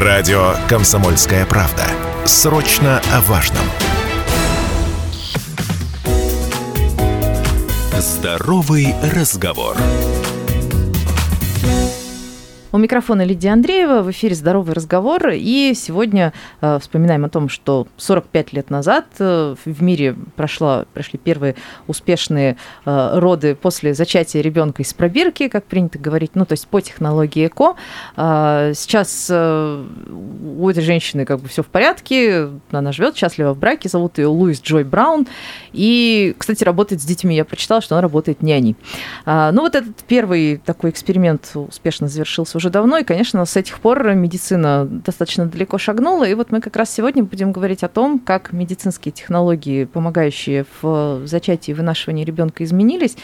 Радио «Комсомольская правда». Срочно о важном. Здоровый разговор. У микрофона Лидия Андреева, в эфире «Здоровый разговор». И сегодня э, вспоминаем о том, что 45 лет назад э, в мире прошла, прошли первые успешные э, роды после зачатия ребенка из пробирки, как принято говорить, ну, то есть по технологии ЭКО. Э, сейчас э, у этой женщины как бы все в порядке, она живет счастливо в браке, зовут ее Луис Джой Браун. И, кстати, работает с детьми. Я прочитала, что она работает няней. Э, ну, вот этот первый такой эксперимент успешно завершился уже давно, и, конечно, с этих пор медицина достаточно далеко шагнула, и вот мы как раз сегодня будем говорить о том, как медицинские технологии, помогающие в зачатии и вынашивании ребенка, изменились,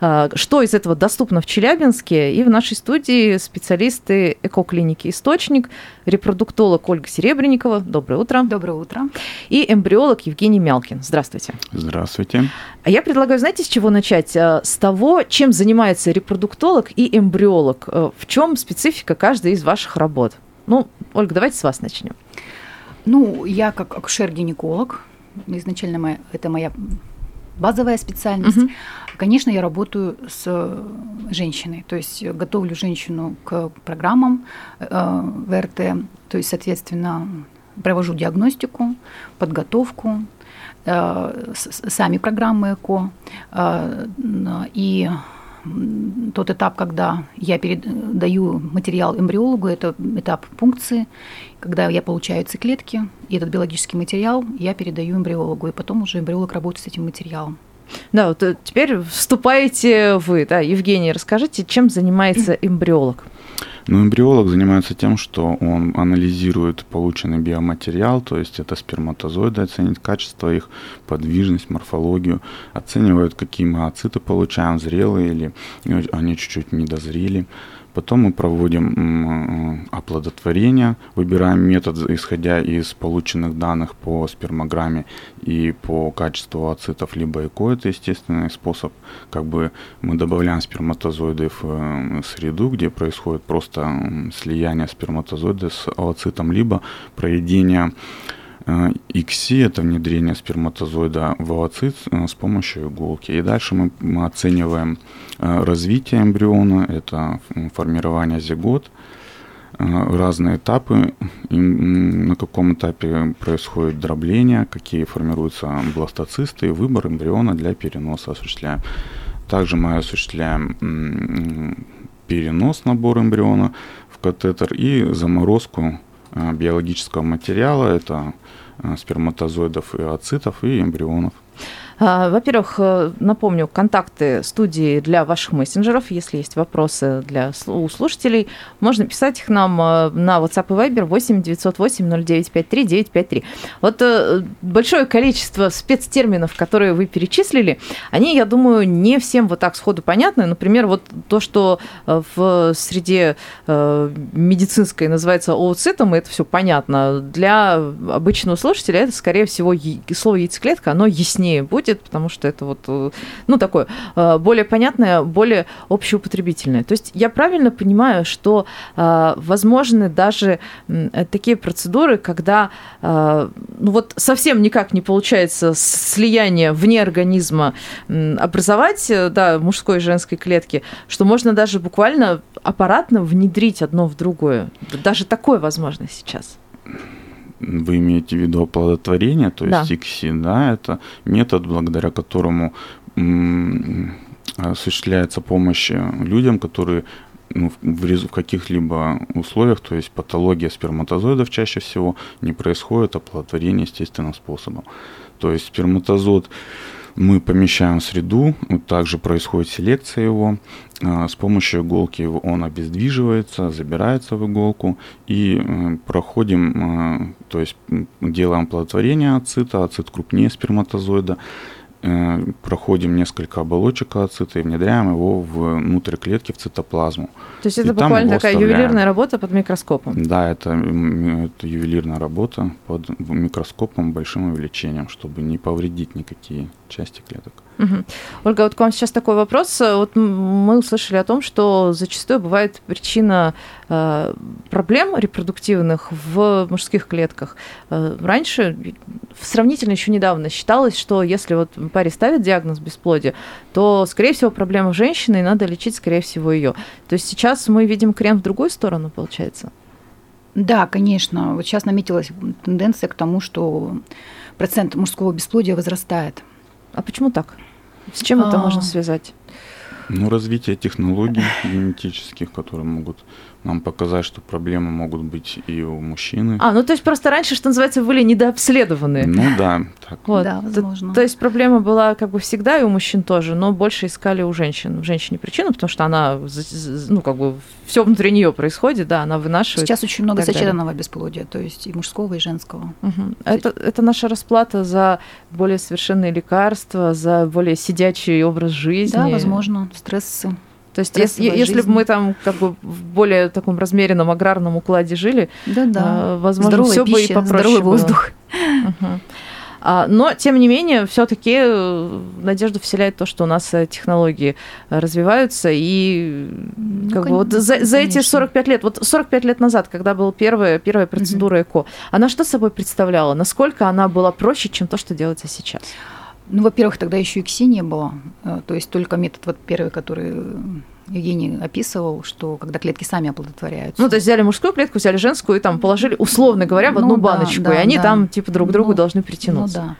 а, что из этого доступно в Челябинске, и в нашей студии специалисты экоклиники «Источник», репродуктолог Ольга Серебренникова. Доброе утро. Доброе утро. И эмбриолог Евгений Мялкин. Здравствуйте. Здравствуйте. А я предлагаю, знаете, с чего начать? А, с того, чем занимается репродуктолог и эмбриолог. А, в чем специфика каждой из ваших работ? Ну, Ольга, давайте с вас начнем. Ну, я как акушер-гинеколог, изначально моя, это моя базовая специальность. Угу. Конечно, я работаю с женщиной, то есть готовлю женщину к программам э, ВРТ, то есть, соответственно, провожу диагностику, подготовку, э, сами программы ЭКО э, и тот этап, когда я передаю материал эмбриологу, это этап пункции, когда я получаю циклетки, и этот биологический материал я передаю эмбриологу, и потом уже эмбриолог работает с этим материалом. Да, вот э, теперь вступаете вы, да, Евгений, расскажите, чем занимается эмбриолог? Ну, эмбриолог занимается тем, что он анализирует полученный биоматериал, то есть это сперматозоиды, оценить качество их, подвижность, морфологию, оценивает, какие мы получаем, зрелые или они чуть-чуть не дозрели. Потом мы проводим оплодотворение, выбираем метод, исходя из полученных данных по спермограмме и по качеству ацитов, либо ЭКО, это естественный способ, как бы мы добавляем сперматозоиды в э, среду, где происходит просто слияние сперматозоида с ооцитом, либо проведение XC – это внедрение сперматозоида в овоцит э, с помощью иголки. И дальше мы, оцениваем э, развитие эмбриона, это формирование зигот, э, разные этапы, на каком этапе происходит дробление, какие формируются бластоцисты, и выбор эмбриона для переноса осуществляем. Также мы осуществляем перенос набор эмбриона в катетер и заморозку биологического материала. Это Э, сперматозоидов и ацитов и эмбрионов. А, во-первых, э, напомню, контакты студии для ваших мессенджеров. Если есть вопросы для у слушателей, можно писать их нам э, на WhatsApp и Viber 8 908 0953 953. Вот э, большое количество спецтерминов, которые вы перечислили, они, я думаю, не всем вот так сходу понятны. Например, вот то, что в среде медицинской называется ооцитом, это все понятно. Для обычного слушателя это, скорее всего, слово яйцеклетка, оно яснее будет будет, потому что это вот, э, ну, такое э, более понятное, более общеупотребительное. То есть я правильно понимаю, что э, возможны даже такие процедуры, когда, ну, вот совсем никак не получается слияние вне организма образовать, да, мужской и женской клетки, что можно даже буквально аппаратно внедрить одно в другое. Даже такое возможно сейчас. Вы имеете в виду оплодотворение, то есть да. ИКСИ, да, это метод, благодаря которому осуществляется помощь людям, которые ну, в, в каких-либо условиях, то есть патология сперматозоидов чаще всего не происходит, оплодотворение естественным способом. То есть сперматозод мы помещаем в среду, также происходит селекция его. А, с помощью иголки он обездвиживается, забирается в иголку и э, проходим, а, то есть делаем плодотворение ацита, ацит крупнее сперматозоида, проходим несколько оболочек ацита и внедряем его внутрь клетки, в цитоплазму. То есть это и буквально такая оставляем. ювелирная работа под микроскопом? Да, это, это ювелирная работа под микроскопом большим увеличением, чтобы не повредить никакие части клеток. Угу. Ольга, вот к вам сейчас такой вопрос. Вот мы услышали о том, что зачастую бывает причина э, проблем репродуктивных в мужских клетках. Э, раньше, сравнительно еще недавно, считалось, что если вот паре ставит диагноз бесплодия, то, скорее всего, проблема в женщине, и надо лечить, скорее всего, ее. То есть сейчас мы видим крем в другую сторону, получается? Да, конечно. Вот сейчас наметилась тенденция к тому, что процент мужского бесплодия возрастает. А почему так? С чем это а. можно связать? Ну, развитие технологий генетических, которые могут нам показать, что проблемы могут быть и у мужчины. А, ну то есть просто раньше, что называется, были недообследованы. Ну да, так. Вот. Да, возможно. То, то есть проблема была как бы всегда и у мужчин тоже, но больше искали у женщин. В женщине причину, потому что она, ну как бы все внутри нее происходит, да, она вынашивает. Сейчас очень много сочетанного бесплодия, то есть и мужского, и женского. Угу. Это, это наша расплата за более совершенные лекарства, за более сидячий образ жизни. Да, возможно, стрессы. То есть, если, если бы мы там как бы в более таком размеренном аграрном укладе жили, да -да. возможно, все бы и попроще здоровый было. воздух. Угу. Но, тем не менее, все-таки э, надежду вселяет то, что у нас э, технологии развиваются. И ну, как бы, вот за, за эти 45 лет, вот 45 лет назад, когда была первая, первая процедура ЭКО, она что собой представляла? Насколько она была проще, чем то, что делается сейчас? Ну, во-первых, тогда еще и КСИ не было. Э, то есть только метод вот первый, который Евгений описывал, что когда клетки сами оплодотворяются. Ну, то есть взяли мужскую клетку, взяли женскую и там положили, условно говоря, в одну ну, баночку, да, и они да. там типа друг к другу ну, должны притянуться. Ну, да.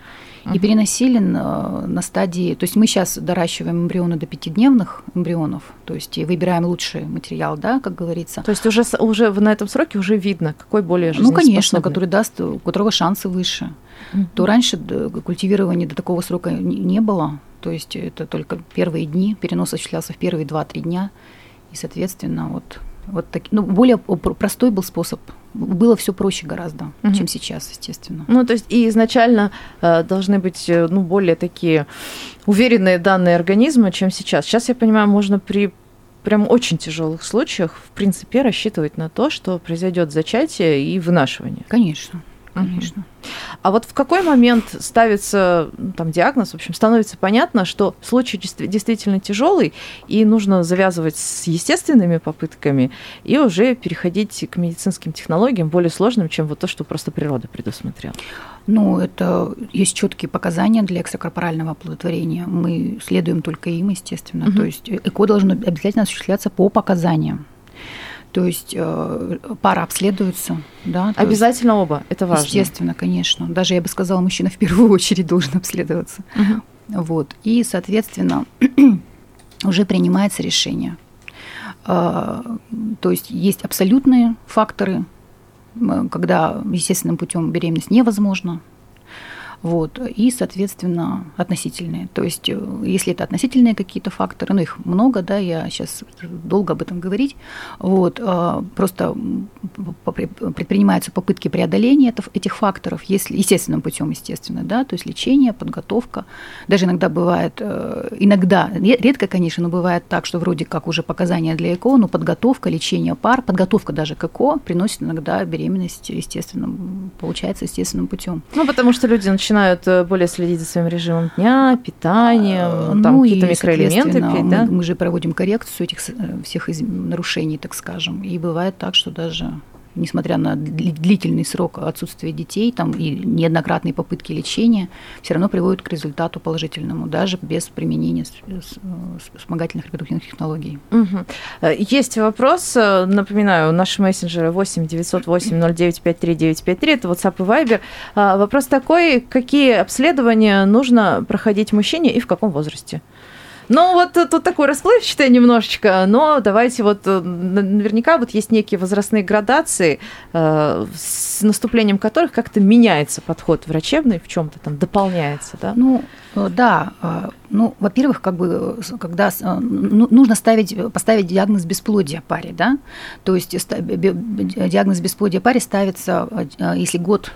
И переносили на, на стадии, то есть мы сейчас доращиваем эмбрионы до пятидневных эмбрионов, то есть и выбираем лучший материал, да, как говорится. То есть уже, уже на этом сроке уже видно, какой более Ну, конечно, который даст, у которого шансы выше. Mm-hmm. То раньше культивирования до такого срока не было, то есть это только первые дни, перенос осуществлялся в первые 2-3 дня, и, соответственно, вот, вот так, ну, более простой был способ. Было все проще гораздо, угу. чем сейчас, естественно. Ну, то есть и изначально э, должны быть э, ну, более такие уверенные данные организма, чем сейчас. Сейчас, я понимаю, можно при прям очень тяжелых случаях, в принципе, рассчитывать на то, что произойдет зачатие и вынашивание. Конечно конечно. А вот в какой момент ставится ну, там диагноз, в общем, становится понятно, что случай действительно тяжелый, и нужно завязывать с естественными попытками и уже переходить к медицинским технологиям более сложным, чем вот то, что просто природа предусмотрела. Ну, это есть четкие показания для экстракорпорального оплодотворения. Мы следуем только им, естественно. Угу. То есть ЭКО должно обязательно осуществляться по показаниям. То есть э, пара обследуется. Да, Обязательно есть, оба, это важно. Естественно, конечно. Даже, я бы сказала, мужчина в первую очередь должен обследоваться. Угу. Вот. И, соответственно, уже принимается решение. Э, то есть есть абсолютные факторы, когда естественным путем беременность невозможна, вот, и, соответственно, относительные. То есть, э, если это относительные какие-то факторы, ну, их много, да, я сейчас долго об этом говорить, вот, э, просто предпринимаются попытки преодоления этих факторов, если, естественным путем, естественно, да, то есть лечение, подготовка. Даже иногда бывает, э, иногда, редко, конечно, но бывает так, что вроде как уже показания для ЭКО, но подготовка, лечение пар, подготовка даже к ЭКО приносит иногда беременность естественным, получается естественным путем. Ну, потому что люди начинают начинают э, более следить за своим режимом дня, питанием, а, там ну, какие-то микроэлементы пить, да? Мы, мы же проводим коррекцию этих э, всех нарушений, так скажем. И бывает так, что даже несмотря на длительный срок отсутствия детей там, и неоднократные попытки лечения, все равно приводят к результату положительному, даже без применения вспомогательных репродуктивных технологий. Угу. Есть вопрос, э, напоминаю, наши мессенджеры 8 908 09 53 953, это WhatsApp и Viber. А, вопрос такой, какие обследования нужно проходить мужчине и в каком возрасте? Ну, вот тут такое расплывчатое немножечко, но давайте вот э, наверняка вот есть некие возрастные градации, э, с наступлением которых как-то меняется подход врачебный, в чем-то там дополняется, да? Ну, э, да, ну, во-первых, как бы, когда ну, нужно ставить, поставить диагноз бесплодия паре, да, то есть диагноз бесплодия паре ставится, если год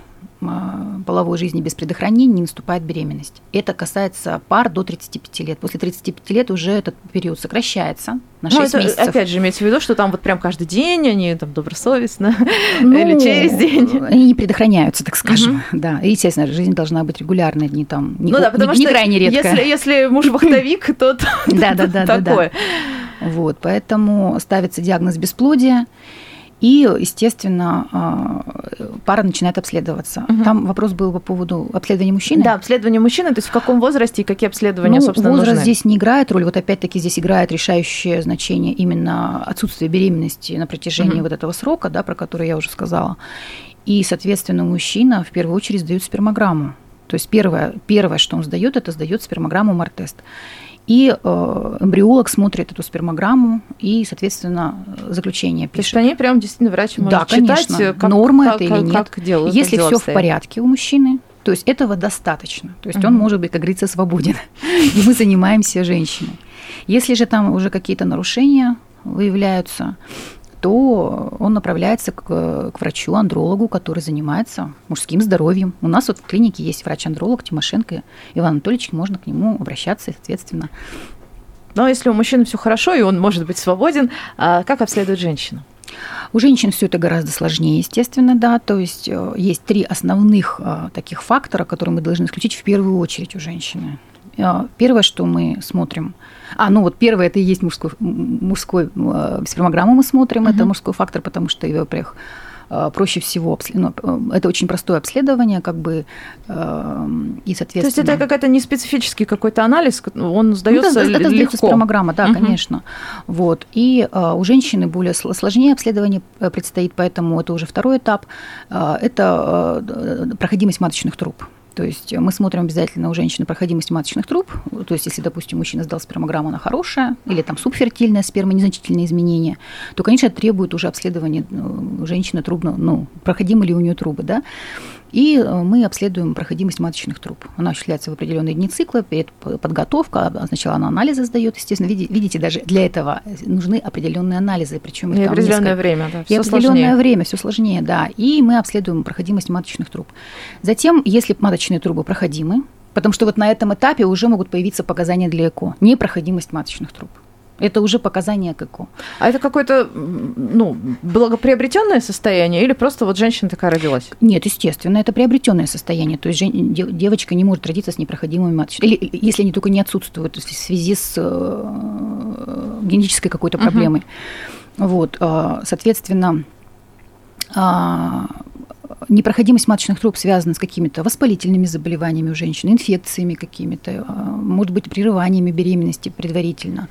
половой жизни без предохранения не наступает беременность. Это касается пар до 35 лет. После 35 лет уже этот период сокращается на 6 ну, это, месяцев. Опять же, имеется в виду, что там вот прям каждый день они там добросовестно ну, или через день. Они не предохраняются, так скажем. Угу. Да. И, естественно, жизнь должна быть регулярной, не там не, ну, да, потому не, не крайне редко. Если, если муж вахтовик, то такое. Вот, поэтому ставится диагноз бесплодия. И, естественно, а, пара начинает обследоваться. Угу. Там вопрос был по поводу обследования мужчины. Да, обследование мужчины, то есть в каком возрасте и какие обследования, ну, собственно, возраст нужны? здесь не играет роль. Вот опять-таки здесь играет решающее значение именно отсутствие беременности на протяжении угу. вот этого срока, да, про который я уже сказала. И, соответственно, мужчина в первую очередь сдает спермограмму. То есть первое, первое, что он сдает, это сдает спермограмму Мартест. И э, эмбриолог смотрит эту спермограмму и, соответственно, заключение пишет. То есть они прям действительно врач может да, читать, конечно. Как, Норма как, это или нет. Как делают, Если все в порядке у мужчины, то есть этого достаточно. То есть угу. он может быть, как говорится, свободен. И мы занимаемся женщиной. Если же там уже какие-то нарушения выявляются, то он направляется к, к врачу-андрологу, который занимается мужским здоровьем. У нас вот в клинике есть врач-андролог Тимошенко Иван Анатольевич, можно к нему обращаться, соответственно. Но если у мужчины все хорошо, и он может быть свободен, а как обследует женщину? У женщин все это гораздо сложнее, естественно, да. То есть э, есть три основных э, таких фактора, которые мы должны исключить в первую очередь у женщины. Э, первое, что мы смотрим, а, ну вот первое, это и есть мужской, мужской э, спермограмму мы смотрим, uh-huh. это мужской фактор, потому что, во-первых, э, проще всего, ну, это очень простое обследование, как бы, и, соответственно... То есть это какая-то не специфический какой-то анализ, он сдается ну, это, это сдается спермограмма, да, угу. конечно. Вот. И у женщины более сложнее обследование предстоит, поэтому это уже второй этап. Это проходимость маточных труб. То есть мы смотрим обязательно у женщины проходимость маточных труб. То есть если, допустим, мужчина сдал спермограмму, она хорошая, или там субфертильная сперма, незначительные изменения, то, конечно, требует уже обследования ну, женщины трубно, ну, проходимы ли у нее трубы, да. И э, мы обследуем проходимость маточных труб. Она осуществляется в определенные дни цикла, перед подготовка, сначала она анализы сдает, естественно. Видите, даже для этого нужны определенные анализы, причем и определенное несколько... время, да, и определенное время, все сложнее, да. И мы обследуем проходимость маточных труб. Затем, если маточные трубы проходимы, потому что вот на этом этапе уже могут появиться показания для ЭКО, непроходимость маточных труб. Это уже показание ККО. А это какое-то ну, благоприобретенное состояние или просто вот женщина такая родилась? Нет, естественно, это приобретенное состояние. То есть девочка не может родиться с непроходимыми маточными. Или если они только не отсутствуют в связи с э, генетической какой-то проблемой. Uh-huh. Вот, э, соответственно, а, непроходимость маточных труб связана с какими-то воспалительными заболеваниями у женщин, инфекциями какими-то, а, может быть, прерываниями беременности предварительно.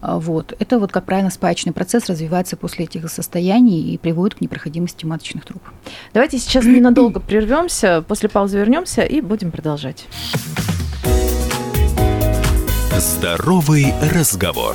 А, вот. Это вот, как правильно, спаечный процесс развивается после этих состояний и приводит к непроходимости маточных труб. Давайте сейчас ненадолго прервемся, после паузы вернемся и будем продолжать. Здоровый разговор.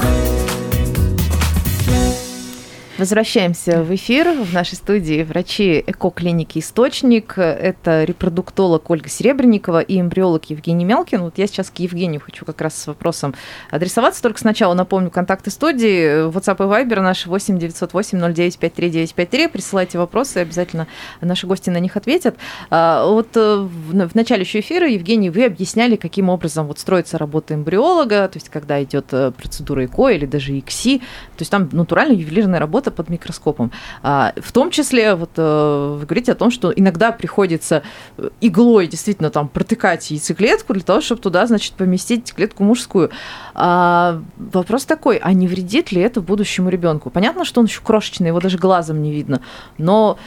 Возвращаемся в эфир. В нашей студии врачи ЭКО-клиники «Источник». Это репродуктолог Ольга Серебренникова и эмбриолог Евгений Мелкин. Вот я сейчас к Евгению хочу как раз с вопросом адресоваться. Только сначала напомню контакты студии. WhatsApp и Viber наши 8 908 09 53 953. Присылайте вопросы, обязательно наши гости на них ответят. А, вот э, в начале еще эфира, Евгений, вы объясняли, каким образом вот строится работа эмбриолога, то есть когда идет э, процедура ЭКО или даже ИКСИ, то есть там натурально ювелирная работа работа под микроскопом. А, в том числе, вот э, вы говорите о том, что иногда приходится э, иглой действительно там протыкать яйцеклетку для того, чтобы туда, значит, поместить клетку мужскую. А, вопрос такой, а не вредит ли это будущему ребенку? Понятно, что он еще крошечный, его даже глазом не видно, но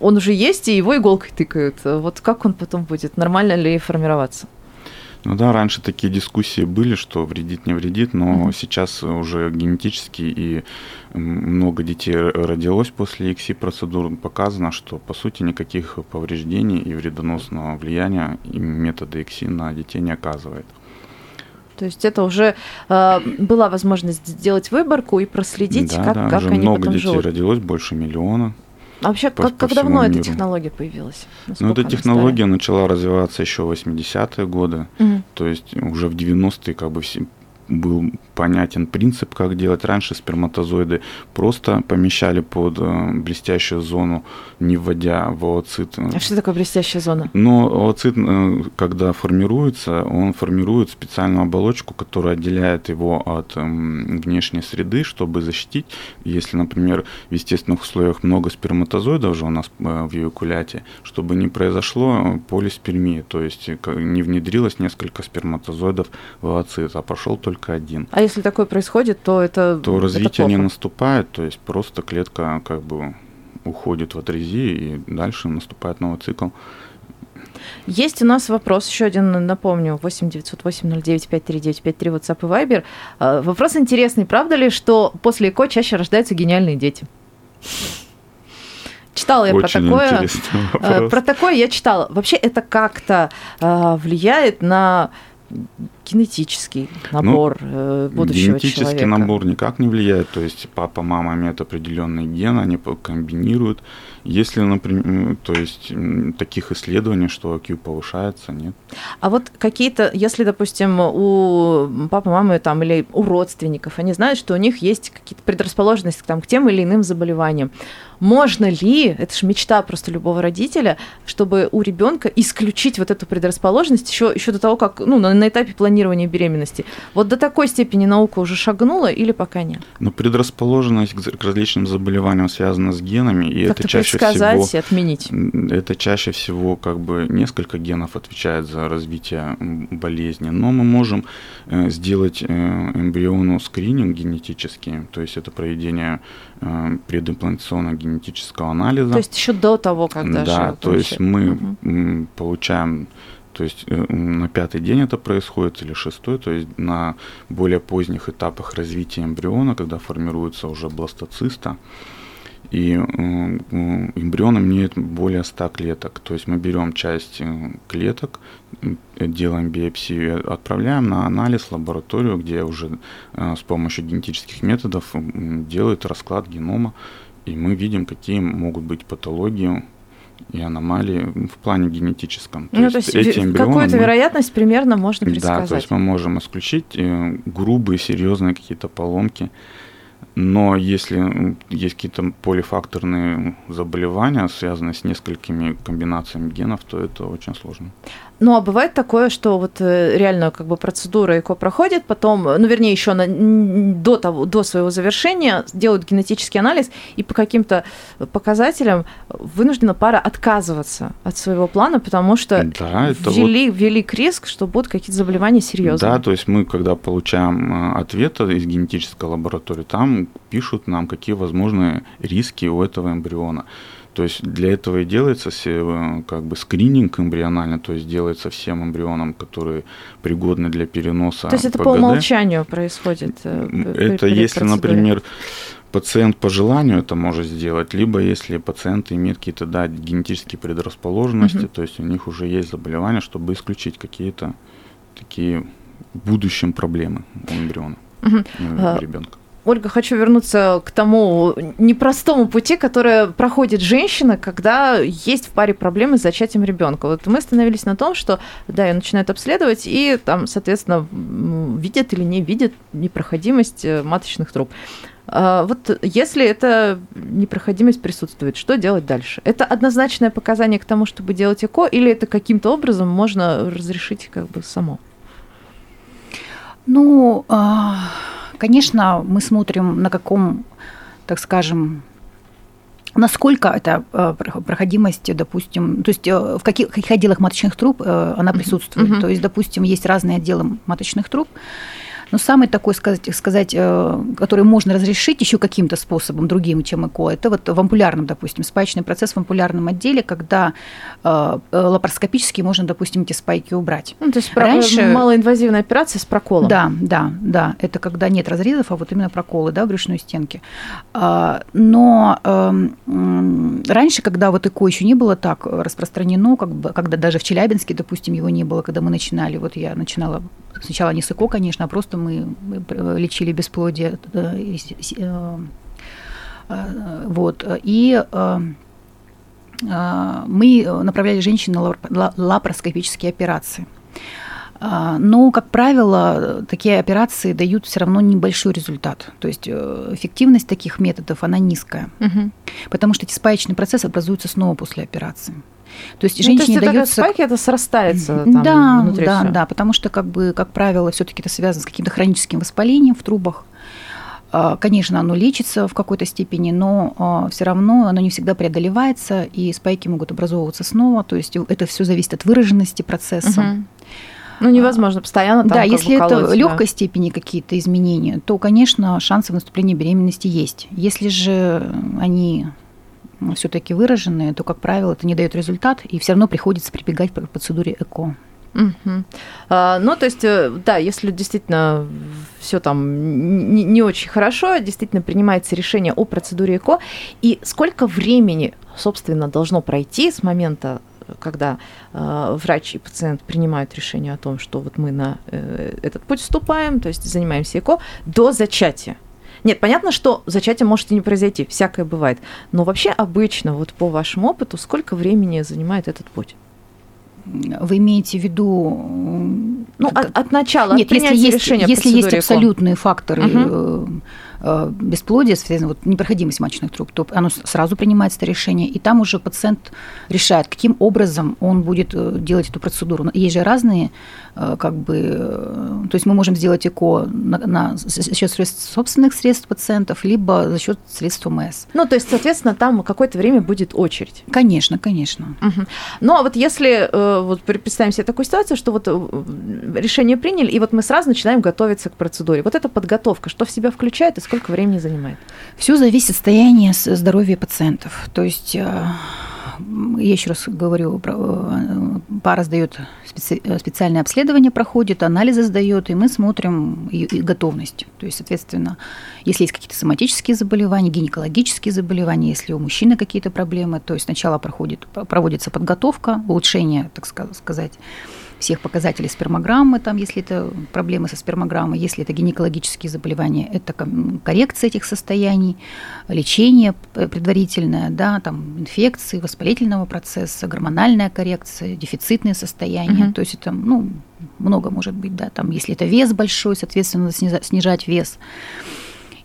он уже есть, и его иголкой тыкают. Вот как он потом будет? Нормально ли формироваться? Ну да, раньше такие дискуссии были, что вредит, не вредит, но mm-hmm. сейчас уже генетически и много детей родилось после ИКСИ процедур, показано, что по сути никаких повреждений и вредоносного влияния метода ИКСИ на детей не оказывает. То есть это уже э, была возможность сделать выборку и проследить, да, как, да, как уже они много потом детей живут. родилось, больше миллиона. А вообще, по, как, как давно миру. эта технология появилась? ну, эта технология стали? начала развиваться еще в 80-е годы. Угу. То есть уже в 90-е как бы все был понятен принцип, как делать. Раньше сперматозоиды просто помещали под э, блестящую зону, не вводя в ooцит. А что такое блестящая зона? Но ooцит, э, когда формируется, он формирует специальную оболочку, которая отделяет его от эм, внешней среды, чтобы защитить. Если, например, в естественных условиях много сперматозоидов же у нас в эякуляте, чтобы не произошло полиспермии, то есть не внедрилось несколько сперматозоидов в ooцит, а пошел только один. А если такое происходит, то это То это развитие не плохо. наступает, то есть просто клетка как бы уходит в атрезии и дальше наступает новый цикл. Есть у нас вопрос, еще один, напомню, 8 908 09 5393 WhatsApp и Viber. Э, Вопрос интересный. Правда ли, что после ЭКО чаще рождаются гениальные дети? Читала я Очень про такое. Э. Про такое я читала. Вообще это как-то э, влияет на генетический набор э, будущего Ну, Генетический человека. набор никак не влияет, то есть папа, мама имеют определенный ген, они комбинируют. Если, например, то есть таких исследований, что IQ повышается, нет. А вот какие-то, если, допустим, у папы, мамы там, или у родственников, они знают, что у них есть какие-то предрасположенности там, к тем или иным заболеваниям. Можно ли, это же мечта просто любого родителя, чтобы у ребенка исключить вот эту предрасположенность еще, еще до того, как, ну, на, на этапе планирования беременности? Вот до такой степени наука уже шагнула или пока нет? Но предрасположенность к, различным заболеваниям связана с генами, и Как-то это чаще всего и отменить. Это чаще всего как бы несколько генов отвечает за развитие болезни, но мы можем э, сделать э, эмбриону скрининг генетический, то есть это проведение э, предимплантационного генетического анализа. То есть еще до того, как даже да, то есть мы м, получаем, то есть э, на пятый день это происходит или шестой, то есть на более поздних этапах развития эмбриона, когда формируется уже бластоциста, и м, эмбрион имеет более 100 клеток. То есть мы берем часть э, клеток, делаем биопсию, отправляем на анализ в лабораторию, где уже э, с помощью генетических методов делают расклад генома, и мы видим, какие могут быть патологии и аномалии в плане генетическом. ну, то есть эти эмбрионы какую-то мы- вероятность примерно можно да, предсказать. то есть мы можем исключить э, грубые, серьезные какие-то поломки. Но если есть какие-то полифакторные заболевания, связанные с несколькими комбинациями генов, то это очень сложно. Ну, а бывает такое, что вот э, реально как бы процедура ЭКО проходит, потом, э, ну, вернее, еще на, до, того, до своего завершения делают генетический анализ, и по каким-то показателям вынуждена пара отказываться от своего плана, потому что Да, это вот ввели, велик риск, что будут какие-то заболевания серьезные. Да, то есть мы, когда получаем э, ответы из генетической лаборатории, там пишут нам, какие возможные риски у этого эмбриона. То есть для этого и делается э, как бы скрининг эмбриональный, то есть делается всем эмбрионам, которые пригодны для переноса. То есть это ПГД. по умолчанию происходит. э, Это если, процедуре. например, пациент по желанию это может сделать, либо если пациент имеет какие-то да, генетические предрасположенности, Мгм. то есть у них уже есть заболевания, чтобы исключить какие-то такие в будущем проблемы у эмбриона, Мгм. у ребенка. Ольга, хочу вернуться к тому непростому пути, который проходит женщина, когда есть в паре проблемы с зачатием ребенка. Вот мы остановились на том, что да, ее начинают обследовать, и там, соответственно, видят или не видят непроходимость э, маточных труб. А Вот если эта непроходимость присутствует, что делать дальше? Это однозначное показание к тому, чтобы делать ЭКО, или это каким-то образом можно разрешить как бы само? Ну, а, конечно, мы смотрим, на каком, так скажем, насколько эта э, про- проходимость, допустим, то есть э, в каких, каких отделах маточных труб э, она присутствует. Мгм. То есть, допустим, есть разные отделы маточных труб, но самый такой, сказать, сказать э, который можно разрешить еще каким-то способом, другим, чем ЭКО, это вот в ампулярном, допустим, спаечный процесс в ампулярном отделе, когда э, э, лапароскопически можно, допустим, эти спайки убрать. Ну, то есть Раньше- малоинвазивная операция с проколом. Да, да, да. Это когда нет разрезов, а вот именно проколы, да, в брюшной стенке. А, Но эм, раньше, когда вот ЭКО еще не было так распространено, как бы, когда даже в Челябинске, допустим, его не было, когда мы начинали, вот я начинала сначала не с ЭКО, конечно, а просто мы пр- лечили бесплодие. э, э, э, Вот. И э, э, мы направляли женщин на лапар- ла- лапароскопические операции. А, но, как правило, такие операции дают все равно небольшой результат. То есть э, эффективность таких методов, она низкая. Угу. Потому что эти спаечный процесс образуется снова после операции. То есть женщине ну, то есть дается... спайки это срастается там да, внутри Да, всё. да, потому что, как бы, как правило, все таки это связано с каким-то хроническим воспалением в трубах. А, конечно, оно лечится в какой-то степени, но а, все равно оно не всегда преодолевается, и спайки могут образовываться снова. То есть это все зависит от выраженности процесса. Угу. Ну, невозможно постоянно там Да, если это колоть, легкой степени какие-то изменения, то, конечно, шансы наступления беременности есть. Если же они все-таки выраженные, то, как правило, это не дает результат, и все равно приходится прибегать к процедуре ЭКО. Угу. А, ну, то есть, э, да, если действительно все там не, не очень хорошо, действительно принимается решение о процедуре ЭКО, и сколько времени, собственно, должно пройти с момента когда э, врач и пациент принимают решение о том, что вот мы на э, этот путь вступаем, то есть занимаемся ЭКО, до зачатия. Нет, понятно, что зачатие может и не произойти, всякое бывает. Но вообще обычно, вот по вашему опыту, сколько времени занимает этот путь? Вы имеете в виду... Ну, от, от начала, Нет, от если есть, решения если есть абсолютные факторы угу Э, бесплодия, соответственно, вот непроходимость маточных труб, то оно сразу принимается это решение, и там уже пациент решает, каким образом он будет э, делать эту процедуру. Есть же разные, э, как бы, то есть мы можем сделать ЭКО на, на, за счет средств, собственных средств пациентов, либо за счет средств ОМС. Ну, то есть, соответственно, там какое-то время будет очередь. Конечно, конечно. Угу. Ну, а вот если вот представим себе такую ситуацию, что вот решение приняли, и вот мы сразу начинаем готовиться к процедуре. Вот эта подготовка, что в себя включает и сколько времени занимает? Все зависит от состояния здоровья пациентов. То есть э, я еще раз говорю, э, пара сдает э, специальное обследование, проходит, анализы сдает, и мы смотрим готовность. То есть, соответственно, если есть какие-то соматические заболевания, гинекологические заболевания, если у мужчины какие-то проблемы, то есть сначала проходит, проводится подготовка, улучшение, так сказать, всех показателей спермограммы, там, если это проблемы со спермограммой, если это гинекологические заболевания, это коррекция этих состояний, лечение предварительное, да, там, инфекции, воспалительного процесса, гормональная коррекция, дефицитные состояния, угу. то есть это, ну, много может быть, да, там, если это вес большой, соответственно, снижать вес.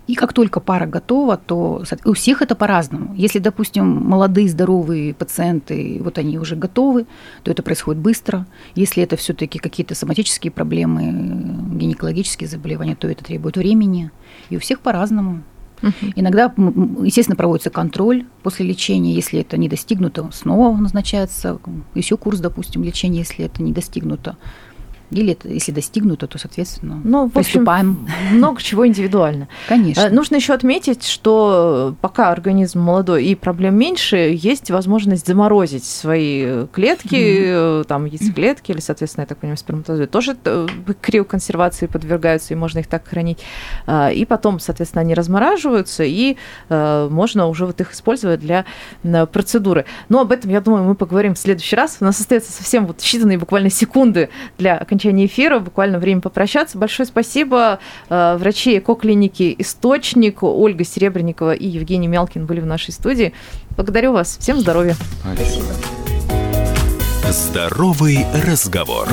И как только пара готова, то у всех это по-разному. Если, допустим, молодые здоровые пациенты, вот они уже готовы, то это происходит быстро. Если это все-таки какие-то соматические проблемы, гинекологические заболевания, то это требует времени. И у всех по-разному. Uh-huh. Иногда, естественно, проводится контроль после лечения. Если это не достигнуто, снова назначается еще курс, допустим, лечения, если это не достигнуто. Или если достигнуто, то, соответственно, ну, в приступаем. Общем, много чего индивидуально. Конечно. Э, нужно еще отметить, что пока организм молодой и проблем меньше, есть возможность заморозить свои клетки, mm-hmm. там яйцеклетки или, соответственно, я так понимаю, сперматозоиды тоже э, криоконсервации подвергаются, и можно их так хранить. И потом, соответственно, они размораживаются, и можно уже вот их использовать для процедуры. Но об этом, я думаю, мы поговорим в следующий раз. У нас остается совсем вот считанные буквально секунды для окончания окончании эфира, буквально время попрощаться. Большое спасибо. Э, врачи эко-клиники «Источник» Ольга Серебренникова и Евгений Мялкин были в нашей студии. Благодарю вас. Всем здоровья. Спасибо. Здоровый разговор.